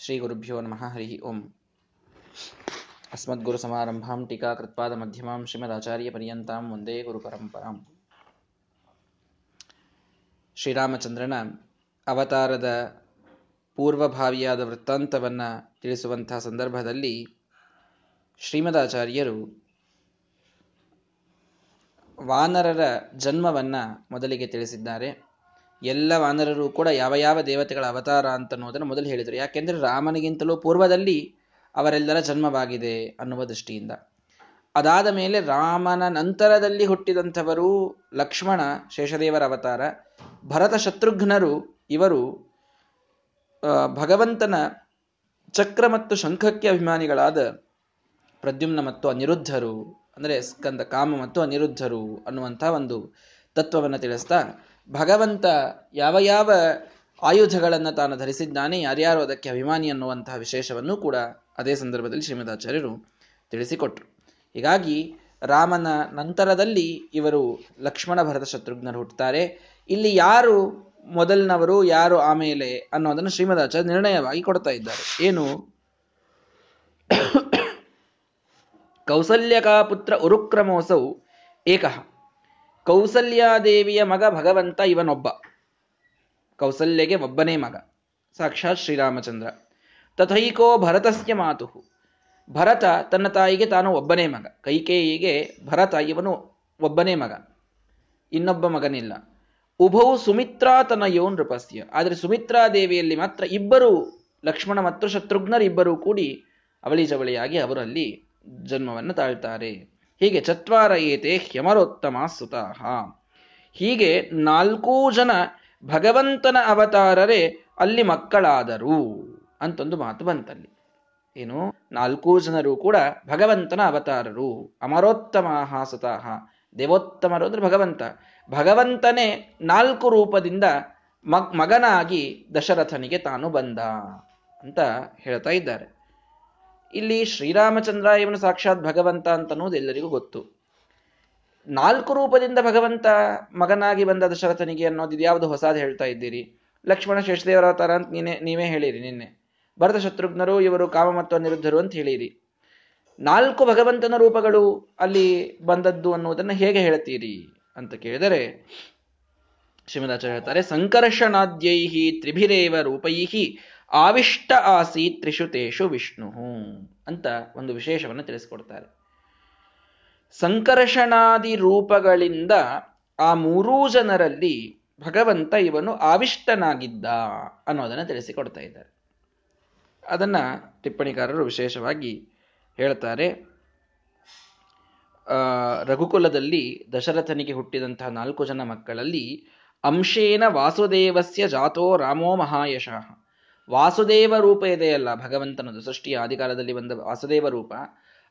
ಶ್ರೀ ಗುರುಭ್ಯೋ ನಮಃ ಹರಿ ಓಂ ಅಸ್ಮದ್ಗುರು ಸಮಾರಂಭಾಂ ಟೀಕಾ ಕೃತ್ಪಾದ ಮಧ್ಯಮಾಂ ಶ್ರೀಮದಾಚಾರ್ಯ ಪರ್ಯಂತಾಂ ಒಂದೇ ಗುರು ಪರಂಪರಾಂ ಶ್ರೀರಾಮಚಂದ್ರನ ಅವತಾರದ ಪೂರ್ವಭಾವಿಯಾದ ವೃತ್ತಾಂತವನ್ನು ತಿಳಿಸುವಂತಹ ಸಂದರ್ಭದಲ್ಲಿ ಶ್ರೀಮದಾಚಾರ್ಯರು ವಾನರರ ಜನ್ಮವನ್ನ ಮೊದಲಿಗೆ ತಿಳಿಸಿದ್ದಾರೆ. ಎಲ್ಲ ವಾನರರು ಕೂಡ ಯಾವ ಯಾವ ದೇವತೆಗಳ ಅವತಾರ ಅಂತ ಅನ್ನೋದನ್ನು ಮೊದಲು ಹೇಳಿದರು. ಯಾಕೆಂದರೆ ರಾಮನಿಗಿಂತಲೂ ಪೂರ್ವದಲ್ಲಿ ಅವರೆಲ್ಲರ ಜನ್ಮವಾಗಿದೆ ಅನ್ನುವ ದೃಷ್ಟಿಯಿಂದ. ಅದಾದ ಮೇಲೆ ರಾಮನ ನಂತರದಲ್ಲಿ ಹುಟ್ಟಿದಂಥವರು ಲಕ್ಷ್ಮಣ, ಶೇಷದೇವರ ಅವತಾರ ಭರತ ಶತ್ರುಘ್ನರು ಇವರು ಭಗವಂತನ ಚಕ್ರ ಮತ್ತು ಶಂಖಕ್ಕೆ ಅಭಿಮಾನಿಗಳಾದ ಪ್ರದ್ಯುಮ್ನ ಮತ್ತು ಅನಿರುದ್ಧರು, ಅಂದರೆ ಸ್ಕಂದ ಕಾಮ ಮತ್ತು ಅನಿರುದ್ಧರು ಅನ್ನುವಂಥ ಒಂದು ತತ್ವವನ್ನು ತಿಳಿಸ್ತಾ ಭಗವಂತ ಯಾವ ಯಾವ ಆಯುಧಗಳನ್ನು ತಾನು ಧರಿಸಿದ್ದಾನೆ, ಯಾರ್ಯಾರು ಅದಕ್ಕೆ ಅಭಿಮಾನಿ ಅನ್ನುವಂತಹ ವಿಶೇಷವನ್ನು ಕೂಡ ಅದೇ ಸಂದರ್ಭದಲ್ಲಿ ಶ್ರೀಮದಾಚಾರ್ಯರು ತಿಳಿಸಿಕೊಟ್ರು. ಹೀಗಾಗಿ ರಾಮನ ನಂತರದಲ್ಲಿ ಇವರು ಲಕ್ಷ್ಮಣ ಭರತ ಶತ್ರುಘ್ನರು ಹುಟ್ಟುತ್ತಾರೆ ಇಲ್ಲಿ ಯಾರು ಮೊದಲಿನವರು, ಯಾರು ಆಮೇಲೆ ಅನ್ನೋದನ್ನು ಶ್ರೀಮದಾಚಾರ್ಯ ನಿರ್ಣಯವಾಗಿ ಕೊಡ್ತಾ ಇದ್ದಾರೆ. ಏನು? ಕೌಸಲ್ಯಕಾ ಪುತ್ರ ಉರುಕ್ರಮೋಸೌ ಏಕಃ. ಕೌಸಲ್ಯಾದೇವಿಯ ಮಗ ಭಗವಂತ ಇವನೊಬ್ಬ. ಕೌಸಲ್ಯಗೆ ಒಬ್ಬನೇ ಮಗ. ಸಾಕ್ಷಾತ್ ಶ್ರೀರಾಮಚಂದ್ರ. ತಥೈಕೋ ಭರತಸ್ಯ ಮಾತು ಭರತ ತನ್ನ ತಾಯಿಗೆ ತಾನು ಒಬ್ಬನೇ ಮಗ. ಕೈಕೇಯಿಗೆ ಭರತ ಇವನು ಒಬ್ಬನೇ ಮಗ. ಇನ್ನೊಬ್ಬ ಮಗನಿಲ್ಲ. ಉಭೌ ಸುಮಿತ್ರಾ ತನಯೋ ನೃಪಸ್ಯ. ಆದರೆ ಸುಮಿತ್ರಾ ದೇವಿಯಲ್ಲಿ ಮಾತ್ರ ಇಬ್ಬರು ಲಕ್ಷ್ಮಣ ಮತ್ತು ಶತ್ರುಘ್ನರಿಬ್ಬರೂ ಕೂಡಿ ಅವಳಿ ಜವಳಿಯಾಗಿ ಅವರಲ್ಲಿ ಜನ್ಮವನ್ನು ತಾಳ್ತಾರೆ. ಹೀಗೆ ಚತ್ವಾರ ಏತೆ ಹ್ಯಮರೋತ್ತಮ ಸುತಃ ಹೀಗೆ ನಾಲ್ಕೂ ಜನ ಭಗವಂತನ ಅವತಾರರೇ ಅಲ್ಲಿ ಮಕ್ಕಳಾದರು ಅಂತೊಂದು ಮಾತು ಬಂತಲ್ಲಿ. ಏನು? ನಾಲ್ಕೂ ಜನರು ಕೂಡ ಭಗವಂತನ ಅವತಾರರು. ಅಮರೋತ್ತಮ ಸುತಃ ದೇವೋತ್ತಮರು ಅಂದ್ರೆ ಭಗವಂತ. ಭಗವಂತನೇ ನಾಲ್ಕು ರೂಪದಿಂದ ಮಗನಾಗಿ ದಶರಥನಿಗೆ ತಾನು ಬಂದ ಅಂತ ಹೇಳ್ತಾ ಇದ್ದಾರೆ. ಇಲ್ಲಿ ಶ್ರೀರಾಮಚಂದ್ರ ಇವನು ಸಾಕ್ಷಾತ್ ಭಗವಂತ ಅಂತ ಅನ್ನೋದು ಎಲ್ಲರಿಗೂ ಗೊತ್ತು. ನಾಲ್ಕು ರೂಪದಿಂದ ಭಗವಂತ ಮಗನಾಗಿ ಬಂದ ದಶರಥನಿಗೆ ಅನ್ನೋದು ಇದ್ಯಾವುದು ಹೊಸಾದ್ ಹೇಳ್ತಾ ಇದ್ದೀರಿ? ಲಕ್ಷ್ಮಣ ಶೇಷದೇವರ ಅವತಾರ ಅಂತ ನೀನೆ, ನೀವೇ ಹೇಳಿರಿ ನಿನ್ನೆ. ಭರತ ಶತ್ರುಘ್ನರು ಇವರು ಕಾಮ ಮತ್ತು ಅನಿರುದ್ಧರು ಅಂತ ಹೇಳಿರಿ. ನಾಲ್ಕು ಭಗವಂತನ ರೂಪಗಳು ಅಲ್ಲಿ ಬಂದದ್ದು ಅನ್ನುವುದನ್ನು ಹೇಗೆ ಹೇಳ್ತೀರಿ ಅಂತ ಕೇಳಿದರೆ ಶ್ರೀಮದಾಚಾರ್ಯ ಹೇಳ್ತಾರೆ, ಸಂಕರ್ಷಣಾದ್ಯೈಹಿ ತ್ರಿಭಿರೇವ ರೂಪೈಹಿ ಆವಿಷ್ಟ ಆಸಿ ತ್ರಿಶುತೇಶು ವಿಷ್ಣು ಅಂತ ಒಂದು ವಿಶೇಷವನ್ನು ತಿಳಿಸ್ಕೊಡ್ತಾರೆ. ಸಂಕರ್ಷಣಾದಿ ರೂಪಗಳಿಂದ ಆ ಮೂರೂ ಜನರಲ್ಲಿ ಭಗವಂತ ಇವನು ಆವಿಷ್ಟನಾಗಿದ್ದ ಅನ್ನೋದನ್ನು ತಿಳಿಸಿಕೊಡ್ತಾ ಇದ್ದಾರೆ. ಅದನ್ನ ಟಿಪ್ಪಣಿಕಾರರು ವಿಶೇಷವಾಗಿ ಹೇಳ್ತಾರೆ. ರಘುಕುಲದಲ್ಲಿ ದಶರಥನಿಗೆ ಹುಟ್ಟಿದಂತಹ ನಾಲ್ಕು ಜನ ಮಕ್ಕಳಲ್ಲಿ ಅಂಶೇನ ವಾಸುದೇವಸ್ಯ ಜಾತೋ ರಾಮೋ ಮಹಾಯಶಃ. ವಾಸುದೇವ ರೂಪ ಇದೆಯಲ್ಲ ಭಗವಂತನದು ಸೃಷ್ಟಿಯ ಆದಿಕಾಲದಲ್ಲಿ ಬಂದ ವಾಸುದೇವ ರೂಪ.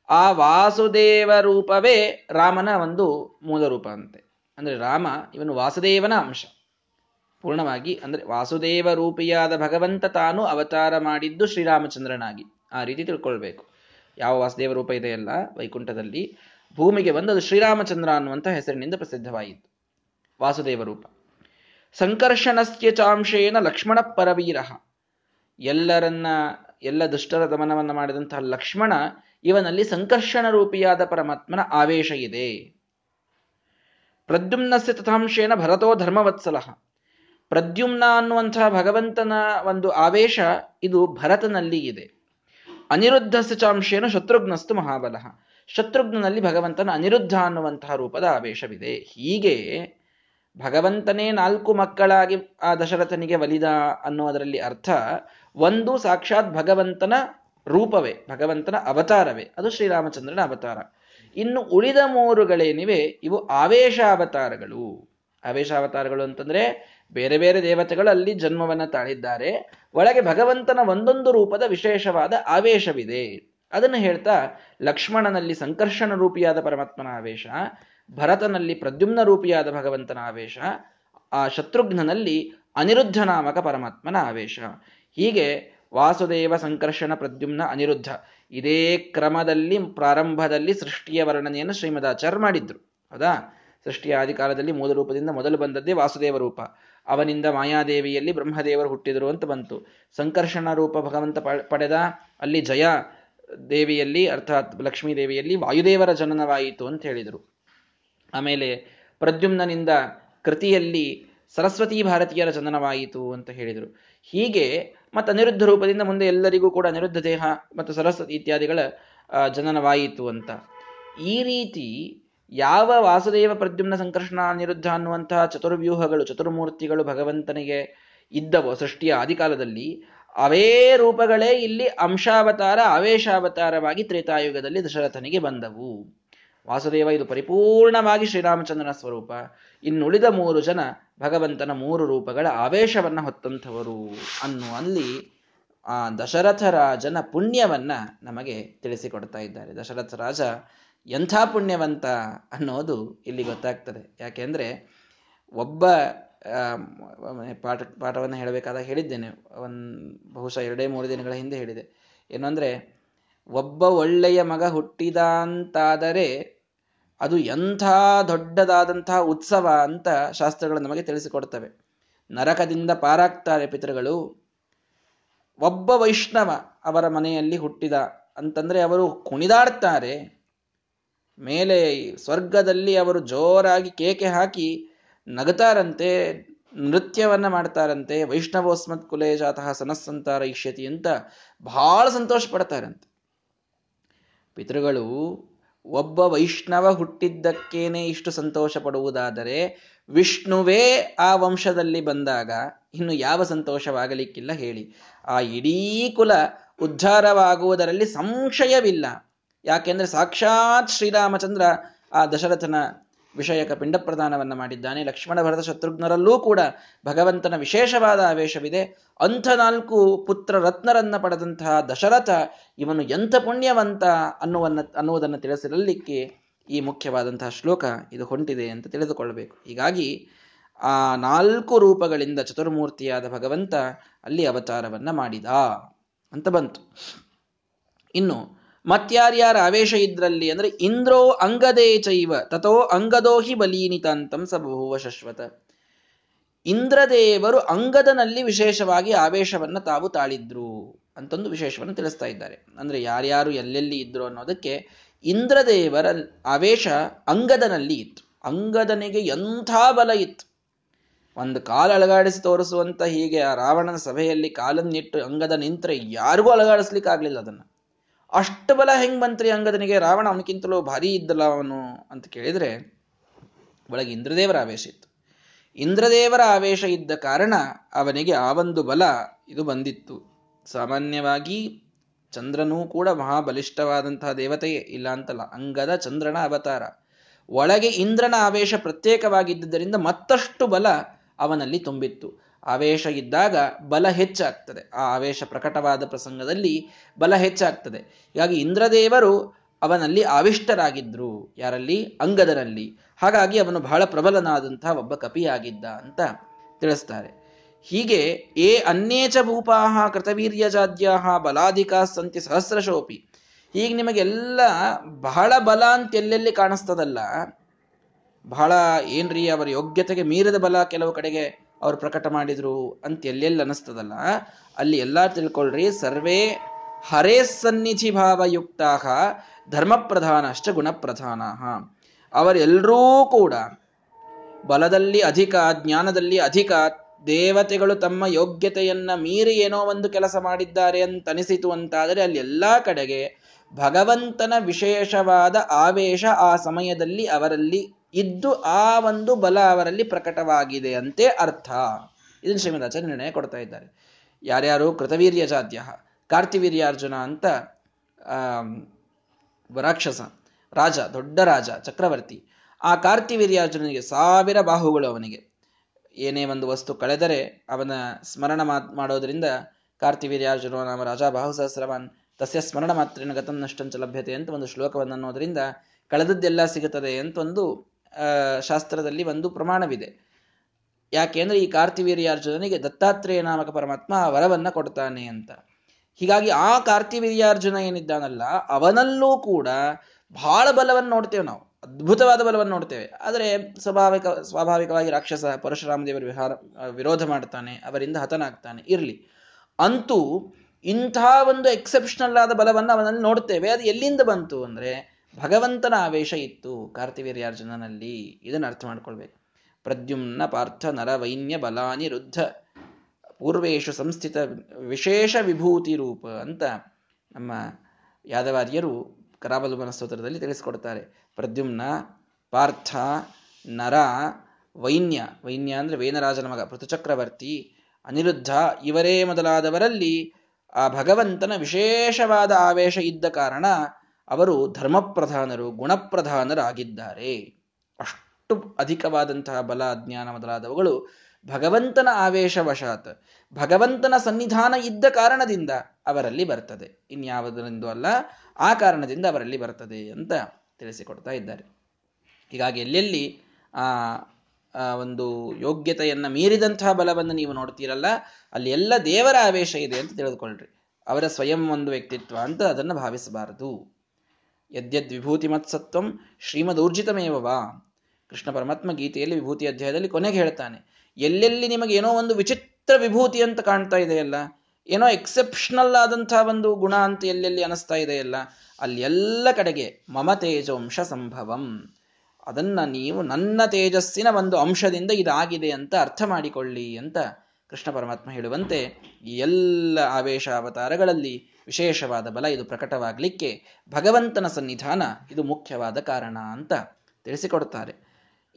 ಆ ವಾಸುದೇವ ರೂಪವೇ ರಾಮನ ಒಂದು ಮೂಲ ರೂಪ ಅಂತೆ ಅಂದ್ರೆ ರಾಮ ಇವನು ವಾಸುದೇವನ ಅಂಶ. ಪೂರ್ಣವಾಗಿ ಅಂದ್ರೆ ವಾಸುದೇವ ರೂಪಿಯಾದ ಭಗವಂತ ತಾನು ಅವತಾರ ಮಾಡಿದ್ದು ಶ್ರೀರಾಮಚಂದ್ರನಾಗಿ. ಆ ರೀತಿ ತಿಳ್ಕೊಳ್ಬೇಕು. ಯಾವ ವಾಸುದೇವ ರೂಪ ಇದೆಯಲ್ಲ ವೈಕುಂಠದಲ್ಲಿ ಭೂಮಿಗೆ ಬಂದದು ಶ್ರೀರಾಮಚಂದ್ರ ಅನ್ನುವಂಥ ಹೆಸರಿನಿಂದ ಪ್ರಸಿದ್ಧವಾಯಿತು. ವಾಸುದೇವ ರೂಪ. ಸಂಕರ್ಷಣಸ್ಯ ಚಾಂಶೇನ ಲಕ್ಷ್ಮಣ ಪರವೀರ ಎಲ್ಲರನ್ನ, ಎಲ್ಲ ದುಷ್ಟರ ದಮನವನ್ನು ಮಾಡಿದಂತಹ ಲಕ್ಷ್ಮಣ ಇವನಲ್ಲಿ ಸಂಕರ್ಷಣ ರೂಪಿಯಾದ ಪರಮಾತ್ಮನ ಆವೇಶ ಇದೆ. ಪ್ರದ್ಯುಮ್ನಸ್ಯ ತಥಾಂಶೇನ ಭರತೋ ಧರ್ಮವತ್ಸಲ. ಪ್ರದ್ಯುಮ್ನ ಅನ್ನುವಂತಹ ಭಗವಂತನ ಒಂದು ಆವೇಶ ಇದು ಭರತನಲ್ಲಿ ಇದೆ. ಅನಿರುದ್ಧ ಚಾಂಶೇನ ಶತ್ರುಘ್ನಸ್ತು ಮಹಾಬಲ. ಶತ್ರುಘ್ನಲ್ಲಿ ಭಗವಂತನ ಅನಿರುದ್ಧ ಅನ್ನುವಂತಹ ರೂಪದ ಆವೇಶವಿದೆ. ಹೀಗೆ ಭಗವಂತನೇ ನಾಲ್ಕು ಮಕ್ಕಳಾಗಿ ಆ ದಶರಥನಿಗೆ ಒಲಿದ ಅನ್ನೋದರಲ್ಲಿ ಅರ್ಥ ಒಂದು ಸಾಕ್ಷಾತ್ ಭಗವಂತನ ರೂಪವೇ, ಭಗವಂತನ ಅವತಾರವೇ. ಅದು ಶ್ರೀರಾಮಚಂದ್ರನ ಅವತಾರ. ಇನ್ನು ಉಳಿದ ಮೂರುಗಳೇನಿವೆ? ಇವು ಆವೇಶ ಅವತಾರಗಳು ಆವೇಶ ಅವತಾರಗಳು ಅಂತಂದ್ರೆ ಬೇರೆ ಬೇರೆ ದೇವತೆಗಳು ಅಲ್ಲಿ ಜನ್ಮವನ್ನ ತಾಳಿದ್ದಾರೆ. ಒಳಗೆ ಭಗವಂತನ ಒಂದೊಂದು ರೂಪದ ವಿಶೇಷವಾದ ಆವೇಶವಿದೆ. ಅದನ್ನು ಹೇಳ್ತಾ ಲಕ್ಷ್ಮಣನಲ್ಲಿ ಸಂಕರ್ಷಣ ರೂಪಿಯಾದ ಪರಮಾತ್ಮನ ಆವೇಶ, ಭರತನಲ್ಲಿ ಪ್ರದ್ಯುಮ್ನ ರೂಪಿಯಾದ ಭಗವಂತನ ಆವೇಶ, ಆ ಶತ್ರುಘ್ನಲ್ಲಿ ಅನಿರುದ್ಧ ನಾಮಕ ಪರಮಾತ್ಮನ ಆವೇಶ. ಹೀಗೆ ವಾಸುದೇವ ಸಂಕರ್ಷಣ ಪ್ರದ್ಯುಮ್ನ ಅನಿರುದ್ಧ. ಇದೇ ಕ್ರಮದಲ್ಲಿ, ಪ್ರಾರಂಭದಲ್ಲಿ ಸೃಷ್ಟಿಯ ವರ್ಣನೆಯನ್ನು ಶ್ರೀಮದಾಚಾರ್ಯ ಮಾಡಿದ್ರು. ಹೌದಾ? ಸೃಷ್ಟಿಯ ಆದಿಕಾಲದಲ್ಲಿ ಮೂಲ ರೂಪದಿಂದ ಮೊದಲು ಬಂದದ್ದೇ ವಾಸುದೇವ ರೂಪ. ಅವನಿಂದ ಮಾಯಾದೇವಿಯಲ್ಲಿ ಬ್ರಹ್ಮದೇವರು ಹುಟ್ಟಿದರು ಅಂತ ಬಂತು. ಸಂಕರ್ಷಣ ರೂಪ ಭಗವಂತ ಪಡೆದ ಅಲ್ಲಿ ಜಯ ದೇವಿಯಲ್ಲಿ, ಅರ್ಥಾತ್ ಲಕ್ಷ್ಮೀ ದೇವಿಯಲ್ಲಿ ವಾಯುದೇವರ ಜನನವಾಯಿತು ಅಂತ ಹೇಳಿದರು. ಆಮೇಲೆ ಪ್ರದ್ಯುಮ್ನನಿಂದ ಕೃತಿಯಲ್ಲಿ ಸರಸ್ವತಿ ಭಾರತೀಯರ ಜನನವಾಯಿತು ಅಂತ ಹೇಳಿದರು. ಹೀಗೆ ಮತ್ತು ಅನಿರುದ್ಧ ರೂಪದಿಂದ ಮುಂದೆ ಎಲ್ಲರಿಗೂ ಕೂಡ ಅನಿರುದ್ಧ ದೇಹ ಮತ್ತು ಸರಸ್ವತಿ ಇತ್ಯಾದಿಗಳ ಜನನವಾಯಿತು ಅಂತ. ಈ ರೀತಿ ಯಾವ ವಾಸುದೇವ ಪ್ರದ್ಯುಮ್ನ ಸಂಕರ್ಷಣ, ಅನಿರುದ್ಧ ಅನ್ನುವಂತಹ ಚತುರ್ವ್ಯೂಹಗಳು, ಚತುರ್ಮೂರ್ತಿಗಳು ಭಗವಂತನಿಗೆ ಇದ್ದವೋ, ಸೃಷ್ಟಿಯ ಆದಿಕಾಲದಲ್ಲಿ, ಅವೇ ರೂಪಗಳೇ ಇಲ್ಲಿ ಅಂಶಾವತಾರ, ಆವೇಶಾವತಾರವಾಗಿ ತ್ರೇತಾಯುಗದಲ್ಲಿ ದಶರಥನಿಗೆ ಬಂದವು. ವಾಸುದೇವ, ಇದು ಪರಿಪೂರ್ಣವಾಗಿ ಶ್ರೀರಾಮಚಂದ್ರನ ಸ್ವರೂಪ. ಇನ್ನುಳಿದ ಮೂರು ಜನ ಭಗವಂತನ ಮೂರು ರೂಪಗಳ ಆವೇಶವನ್ನು ಹೊತ್ತಂಥವರು ಅನ್ನುವಲ್ಲಿ ಆ ದಶರಥ ರಾಜನ ಪುಣ್ಯವನ್ನ ನಮಗೆ ತಿಳಿಸಿಕೊಡ್ತಾ ಇದ್ದಾರೆ. ದಶರಥ ರಾಜ ಎಂಥ ಪುಣ್ಯವಂತ ಅನ್ನೋದು ಇಲ್ಲಿ ಗೊತ್ತಾಗ್ತದೆ. ಯಾಕೆಂದ್ರೆ ಒಬ್ಬ ಪಾಠ, ಪಾಠವನ್ನು ಹೇಳಬೇಕಾದಾಗ ಹೇಳಿದ್ದೇನೆ. ಒಂದು, ಬಹುಶಃ ಎರಡೇ ಮೂರು ದಿನಗಳ ಹಿಂದೆ ಹೇಳಿದೆ. ಏನು ಅಂದರೆ ಒಬ್ಬ ಒಳ್ಳೆಯ ಮಗ ಹುಟ್ಟಿದ ಅಂತಾದರೆ ಅದು ಎಂಥ ದೊಡ್ಡದಾದಂತಹ ಉತ್ಸವ ಅಂತ ಶಾಸ್ತ್ರಗಳು ನಮಗೆ ತಿಳಿಸಿಕೊಡ್ತವೆ. ನರಕದಿಂದ ಪಾರಾಗ್ತಾರೆ ಪಿತೃಗಳು. ಒಬ್ಬ ವೈಷ್ಣವ ಅವರ ಮನೆಯಲ್ಲಿ ಹುಟ್ಟಿದ ಅಂತಂದ್ರೆ ಅವರು ಕುಣಿದಾಡ್ತಾರೆ. ಮೇಲೆ ಸ್ವರ್ಗದಲ್ಲಿ ಅವರು ಜೋರಾಗಿ ಕೇಕೆ ಹಾಕಿ ನಗತಾರಂತೆ ನೃತ್ಯವನ್ನ ಮಾಡ್ತಾರಂತೆ, ವೈಷ್ಣವೋಸ್ಮತ್ ಕುಲೇ ಜಾತಃ ಸನಸ್ಸಂತಾರ ಇಷ್ಯತಿ ಅಂತ ಬಹಳ ಸಂತೋಷ ಪಡ್ತಾರಂತೆ ಪಿತೃಗಳು ಒಬ್ಬ ವೈಷ್ಣವ ಹುಟ್ಟಿದ್ದಕ್ಕೇನೆ ಇಷ್ಟು ಸಂತೋಷ ಪಡುವುದಾದರೆ ವಿಷ್ಣುವೇ ಆ ವಂಶದಲ್ಲಿ ಬಂದಾಗ ಇನ್ನು ಯಾವ ಸಂತೋಷವಾಗಲಿಕ್ಕಿಲ್ಲ ಹೇಳಿ. ಆ ಇಡೀ ಕುಲ ಉದ್ಧಾರವಾಗುವುದರಲ್ಲಿ ಸಂಶಯವಿಲ್ಲ. ಯಾಕೆಂದ್ರೆ ಸಾಕ್ಷಾತ್ ಶ್ರೀರಾಮಚಂದ್ರ ಆ ದಶರಥನ ವಿಷಯಕ ಪಿಂಡ ಪ್ರದಾನವನ್ನು ಮಾಡಿದ್ದಾನೆ. ಲಕ್ಷ್ಮಣ ಭರತ ಶತ್ರುಘ್ನರಲ್ಲೂ ಕೂಡ ಭಗವಂತನ ವಿಶೇಷವಾದ ಆವೇಶವಿದೆ. ಅಂಥ ನಾಲ್ಕು ಪುತ್ರ ರತ್ನರನ್ನ ಪಡೆದಂತಹ ದಶರಥ ಇವನು ಎಂಥ ಪುಣ್ಯವಂತ ಅನ್ನುವನ್ನ, ಅನ್ನುವುದನ್ನು ತಿಳಿಸಿರಲಿಕ್ಕೆ ಈ ಮುಖ್ಯವಾದಂತಹ ಶ್ಲೋಕ ಇದು ಹೊಂಟಿದೆ ಅಂತ ತಿಳಿದುಕೊಳ್ಳಬೇಕು. ಹೀಗಾಗಿ ಆ ನಾಲ್ಕು ರೂಪಗಳಿಂದ ಚತುರ್ಮೂರ್ತಿಯಾದ ಭಗವಂತ ಅಲ್ಲಿ ಅವತಾರವನ್ನ ಮಾಡಿದ ಅಂತ ಬಂತು. ಇನ್ನು ಮತ್ಯಾರ್ಯಾರ ಆವೇಶ ಇದ್ರಲ್ಲಿ ಅಂದ್ರೆ ಇಂದ್ರೋ ಅಂಗದೇ ಚೈವ ತಥೋ ಅಂಗದೋಹಿ ಬಲೀನಿತಾಂತಂ ಸಬಹುವ ಶಶ್ವತ. ಇಂದ್ರದೇವರು ಅಂಗದನಲ್ಲಿ ವಿಶೇಷವಾಗಿ ಆವೇಶವನ್ನ ತಾವು ತಾಳಿದ್ರು ಅಂತಂದು ವಿಶೇಷವನ್ನು ತಿಳಿಸ್ತಾ ಇದ್ದಾರೆ. ಅಂದ್ರೆ ಯಾರ್ಯಾರು ಎಲ್ಲೆಲ್ಲಿ ಇದ್ರು ಅನ್ನೋದಕ್ಕೆ ಇಂದ್ರದೇವರ ಆವೇಶ ಅಂಗದನಲ್ಲಿ ಇತ್ತು. ಅಂಗದನಿಗೆ ಎಂಥ ಬಲ ಇತ್ತು. ಒಂದು ಕಾಲು ಅಲಗಾಡಿಸಿ ತೋರಿಸುವಂತ ಹೀಗೆ ಆ ರಾವಣನ ಸಭೆಯಲ್ಲಿ ಕಾಲನ್ನಿಟ್ಟು ಅಂಗದ ನಿಂತರೆ ಯಾರಿಗೂ ಅಲಗಾಡಿಸ್ಲಿಕ್ಕೆ ಆಗ್ಲಿಲ್ಲ ಅದನ್ನ. ಅಷ್ಟು ಬಲ ಹೆಂಗ್ ಬಂತ್ರಿ ಅಂಗದನಿಗೆ ರಾವಣ ಅವನಿಗಿಂತಲೂ ಭಾರಿ ಇದ್ದಲ್ಲ ಅವನು ಅಂತ ಕೇಳಿದ್ರೆ, ಒಳಗೆ ಇಂದ್ರದೇವರ ಆವೇಶ ಇತ್ತು. ಇಂದ್ರದೇವರ ಆವೇಶ ಇದ್ದ ಕಾರಣ ಅವನಿಗೆ ಆ ಒಂದು ಬಲ ಇದು ಬಂದಿತ್ತು. ಸಾಮಾನ್ಯವಾಗಿ ಚಂದ್ರನೂ ಕೂಡ ಮಹಾಬಲಿಷ್ಠವಾದಂತಹ ದೇವತೆಯೇ ಇಲ್ಲ ಅಂತಲ್ಲ, ಅಂಗದ ಚಂದ್ರನ ಅವತಾರ. ಒಳಗೆ ಇಂದ್ರನ ಆವೇಶ ಪ್ರತ್ಯೇಕವಾಗಿದ್ದರಿಂದ ಮತ್ತಷ್ಟು ಬಲ ಅವನಲ್ಲಿ ತುಂಬಿತ್ತು. ಆವೇಶ ಇದ್ದಾಗ ಬಲ ಹೆಚ್ಚಾಗ್ತದೆ. ಆ ಆವೇಶ ಪ್ರಕಟವಾದ ಪ್ರಸಂಗದಲ್ಲಿ ಬಲ ಹೆಚ್ಚಾಗ್ತದೆ. ಹೀಗಾಗಿ ಇಂದ್ರದೇವರು ಅವನಲ್ಲಿ ಆವಿಷ್ಟರಾಗಿದ್ರು. ಯಾರಲ್ಲಿ? ಅಂಗದನಲ್ಲಿ ಹಾಗಾಗಿ ಅವನು ಬಹಳ ಪ್ರಬಲನಾದಂತಹ ಒಬ್ಬ ಕಪಿಯಾಗಿದ್ದ ಅಂತ ತಿಳಿಸ್ತಾರೆ. ಹೀಗೆ ಏ ಅನ್ಯೇಚ ಭೂಪಾಹ ಕೃತವೀರ್ಯಜಾದ್ಯಾಹ ಬಲಾಧಿಕಾ ಸಂತಿ ಸಹಸ್ರಶೋಪಿ. ಈಗ ನಿಮಗೆಲ್ಲ ಬಹಳ ಬಲ ಅಂತ ಎಲ್ಲೆಲ್ಲಿ ಕಾಣಿಸ್ತದಲ್ಲ? ಬಹಳ ಏನ್ರಿ ಅವರ ಯೋಗ್ಯತೆಗೆ ಮೀರಿದ ಬಲ ಕೆಲವು ಕಡೆಗೆ ಅವ್ರು ಪ್ರಕಟ ಮಾಡಿದ್ರು ಅಂತ ಎಲ್ಲೆಲ್ಲಿ ಅನಿಸ್ತದಲ್ಲ, ಅಲ್ಲಿ ಎಲ್ಲ ತಿಳ್ಕೊಳ್ರಿ, ಸರ್ವೇ ಹರೇ ಸನ್ನಿಧಿ ಭಾವಯುಕ್ತ ಧರ್ಮ ಪ್ರಧಾನಶ್ಚ ಗುಣಪ್ರಧಾನ. ಅವರೆಲ್ಲರೂ ಕೂಡ ಬಲದಲ್ಲಿ ಅಧಿಕ, ಜ್ಞಾನದಲ್ಲಿ ಅಧಿಕ, ದೇವತೆಗಳು ತಮ್ಮ ಯೋಗ್ಯತೆಯನ್ನ ಮೀರಿ ಏನೋ ಒಂದು ಕೆಲಸ ಮಾಡಿದ್ದಾರೆ ಅಂತ ಅನಿಸಿತು ಅಂತಾದರೆ ಅಲ್ಲಿ ಎಲ್ಲಾ ಕಡೆಗೆ ಭಗವಂತನ ವಿಶೇಷವಾದ ಆವೇಶ ಆ ಸಮಯದಲ್ಲಿ ಅವರಲ್ಲಿ ಇದ್ದು ಆ ಒಂದು ಬಲ ಅವರಲ್ಲಿ ಪ್ರಕಟವಾಗಿದೆ ಅಂತೆ ಅರ್ಥ. ಇದನ್ನು ಶ್ರೀಮದಾಚಾರ್ಯ ನಿರ್ಣಯ ಕೊಡ್ತಾ ಇದ್ದಾರೆ. ಯಾರ್ಯಾರು ಕೃತವೀರ್ಯ ಜಾತ್ಯ ಕಾರ್ತಿವೀರ್ಯಾರ್ಜುನ ಅಂತ ರಾಕ್ಷಸ ರಾಜ, ದೊಡ್ಡ ರಾಜ, ಚಕ್ರವರ್ತಿ, ಆ ಕಾರ್ತಿವೀರ್ಯಾರ್ಜುನನಿಗೆ ಸಾವಿರ ಬಾಹುಗಳು ಅವನಿಗೆ. ಏನೇ ಒಂದು ವಸ್ತು ಕಳೆದರೆ ಅವನ ಸ್ಮರಣ ಮಾಡೋದ್ರಿಂದ ಕಾರ್ತಿವೀರ್ಯಾರ್ಜುನ ನಾಮ ರಾಜ ಬಾಹು ಸಹಸ್ರವಾನ್, ತಸ್ಯ ಸ್ಮರಣ ಮಾತ್ರ ಗತಂ ನಷ್ಟಂಚ ಲಭ್ಯತೆ ಅಂತ ಒಂದು ಶ್ಲೋಕವನ್ನು ಅನ್ನೋದ್ರಿಂದ ಕಳೆದದ್ದೆಲ್ಲ ಸಿಗುತ್ತದೆ ಅಂತ ಒಂದು ಶಾಸ್ತ್ರದಲ್ಲಿ ಒಂದು ಪ್ರಮಾಣವಿದೆ. ಯಾಕೆಂದ್ರೆ ಈ ಕಾರ್ತಿವೀರ್ಯಾರ್ಜುನನಿಗೆ ದತ್ತಾತ್ರೇಯ ನಾಮಕ ಪರಮಾತ್ಮ ವರವನ್ನ ಕೊಡ್ತಾನೆ ಅಂತ. ಹೀಗಾಗಿ ಆ ಕಾರ್ತಿವೀರ್ಯಾರ್ಜುನ ಏನಿದ್ದಾನಲ್ಲ, ಅವನಲ್ಲೂ ಕೂಡ ಬಹಳ ಬಲವನ್ನು ನೋಡ್ತೇವೆ ನಾವು. ಅದ್ಭುತವಾದ ಬಲವನ್ನು ನೋಡ್ತೇವೆ. ಆದರೆ ಸ್ವಾಭಾವಿಕ, ಸ್ವಾಭಾವಿಕವಾಗಿ ರಾಕ್ಷಸ ಪರಶುರಾಮ ದೇವರು ವಿಹಾರ ವಿರೋಧ ಮಾಡ್ತಾನೆ, ಅವರಿಂದ ಹತನಾಗ್ತಾನೆ, ಇರಲಿ. ಅಂತೂ ಇಂಥ ಒಂದು ಎಕ್ಸೆಪ್ಷನಲ್ ಆದ ಬಲವನ್ನು ಅವನಲ್ಲಿ ನೋಡ್ತೇವೆ. ಅದು ಎಲ್ಲಿಂದ ಬಂತು ಅಂದ್ರೆ ಭಗವಂತನ ಆವೇಶ ಇತ್ತು ಕಾರ್ತಿವೀರ್ಯಾರ್ಜುನನಲ್ಲಿ. ಇದನ್ನು ಅರ್ಥ ಮಾಡ್ಕೊಳ್ಬೇಕು. ಪ್ರದ್ಯುಮ್ನ ಪಾರ್ಥ ನರವೈನ್ಯ ವೈನ್ಯ ಬಲಾನಿರುದ್ಧ ಪೂರ್ವೇಶು ಸಂಸ್ಥಿತ ವಿಶೇಷ ವಿಭೂತಿ ರೂಪ ಅಂತ ನಮ್ಮ ಯಾದವಾರ್ಯರು ಕರಾವಲುಬನ ಸ್ತೋತ್ರದಲ್ಲಿ ತಿಳಿಸ್ಕೊಡ್ತಾರೆ. ಪ್ರದ್ಯುಮ್ನ ಪಾರ್ಥ ನರ ವೈನ್ಯ ವೈನ್ಯ ಅಂದರೆ ವೇನರಾಜನ ಮಗ, ಪೃಥುಚಕ್ರವರ್ತಿ, ಅನಿರುದ್ಧ, ಇವರೇ ಮೊದಲಾದವರಲ್ಲಿ ಆ ಭಗವಂತನ ವಿಶೇಷವಾದ ಆವೇಶ ಇದ್ದ ಕಾರಣ ಅವರು ಧರ್ಮಪ್ರಧಾನರು, ಗುಣಪ್ರಧಾನರಾಗಿದ್ದಾರೆ. ಅಷ್ಟು ಅಧಿಕವಾದಂತಹ ಬಲ ಜ್ಞಾನ ಮೊದಲಾದವುಗಳು ಭಗವಂತನ ಆವೇಶವಶಾತ್, ಭಗವಂತನ ಸನ್ನಿಧಾನ ಇದ್ದ ಕಾರಣದಿಂದ ಅವರಲ್ಲಿ ಬರ್ತದೆ. ಇನ್ಯಾವುದರಿಂದೂ ಅಲ್ಲ, ಆ ಕಾರಣದಿಂದ ಅವರಲ್ಲಿ ಬರ್ತದೆ ಅಂತ ತಿಳಿಸಿಕೊಡ್ತಾ ಇದ್ದಾರೆ. ಹೀಗಾಗಿ ಎಲ್ಲೆಲ್ಲಿ ಆ ಒಂದು ಯೋಗ್ಯತೆಯನ್ನು ಮೀರಿದಂತಹ ಬಲವನ್ನು ನೀವು ನೋಡ್ತೀರಲ್ಲ, ಅಲ್ಲಿ ಎಲ್ಲ ದೇವರ ಆವೇಶ ಇದೆ ಅಂತ ತಿಳಿದುಕೊಳ್ಳ್ರಿ ಅವರ ಸ್ವಯಂ ಒಂದು ವ್ಯಕ್ತಿತ್ವ ಅಂತ ಅದನ್ನು ಭಾವಿಸಬಾರದು. ಯದ್ಯದ್ ವಿಭೂತಿ ಮತ್ಸತ್ವಂ ಶ್ರೀಮದೂರ್ಜಿತಮೇವವಾ ಕೃಷ್ಣ ಪರಮಾತ್ಮ ಗೀತೆಯಲ್ಲಿ ವಿಭೂತಿ ಅಧ್ಯಾಯದಲ್ಲಿ ಕೊನೆಗೆ ಹೇಳ್ತಾನೆ, ಎಲ್ಲೆಲ್ಲಿ ನಿಮಗೆ ಏನೋ ಒಂದು ವಿಚಿತ್ರ ವಿಭೂತಿ ಅಂತ ಕಾಣ್ತಾ ಇದೆಯಲ್ಲ, ಏನೋ ಎಕ್ಸೆಪ್ಷನಲ್ ಆದಂತಹ ಒಂದು ಗುಣ ಅಂತ ಎಲ್ಲೆಲ್ಲಿ ಅನಿಸ್ತಾ ಇದೆಯಲ್ಲ, ಅಲ್ಲಿ ಎಲ್ಲ ಕಡೆಗೆ ಮಮ ತೇಜವಂಶ ಸಂಭವಂ. ಅದನ್ನ ನೀವು ನನ್ನ ತೇಜಸ್ಸಿನ ಒಂದು ಅಂಶದಿಂದ ಇದಾಗಿದೆ ಅಂತ ಅರ್ಥ ಮಾಡಿಕೊಳ್ಳಿ ಅಂತ ಕೃಷ್ಣ ಪರಮಾತ್ಮ ಹೇಳುವಂತೆ ಎಲ್ಲ ಆವೇಶ ಅವತಾರಗಳಲ್ಲಿ ವಿಶೇಷವಾದ ಬಲ ಇದು ಪ್ರಕಟವಾಗಲಿಕ್ಕೆ ಭಗವಂತನ ಸನ್ನಿಧಾನ ಇದು ಮುಖ್ಯವಾದ ಕಾರಣ ಅಂತ ತಿಳಿಸಿಕೊಡ್ತಾರೆ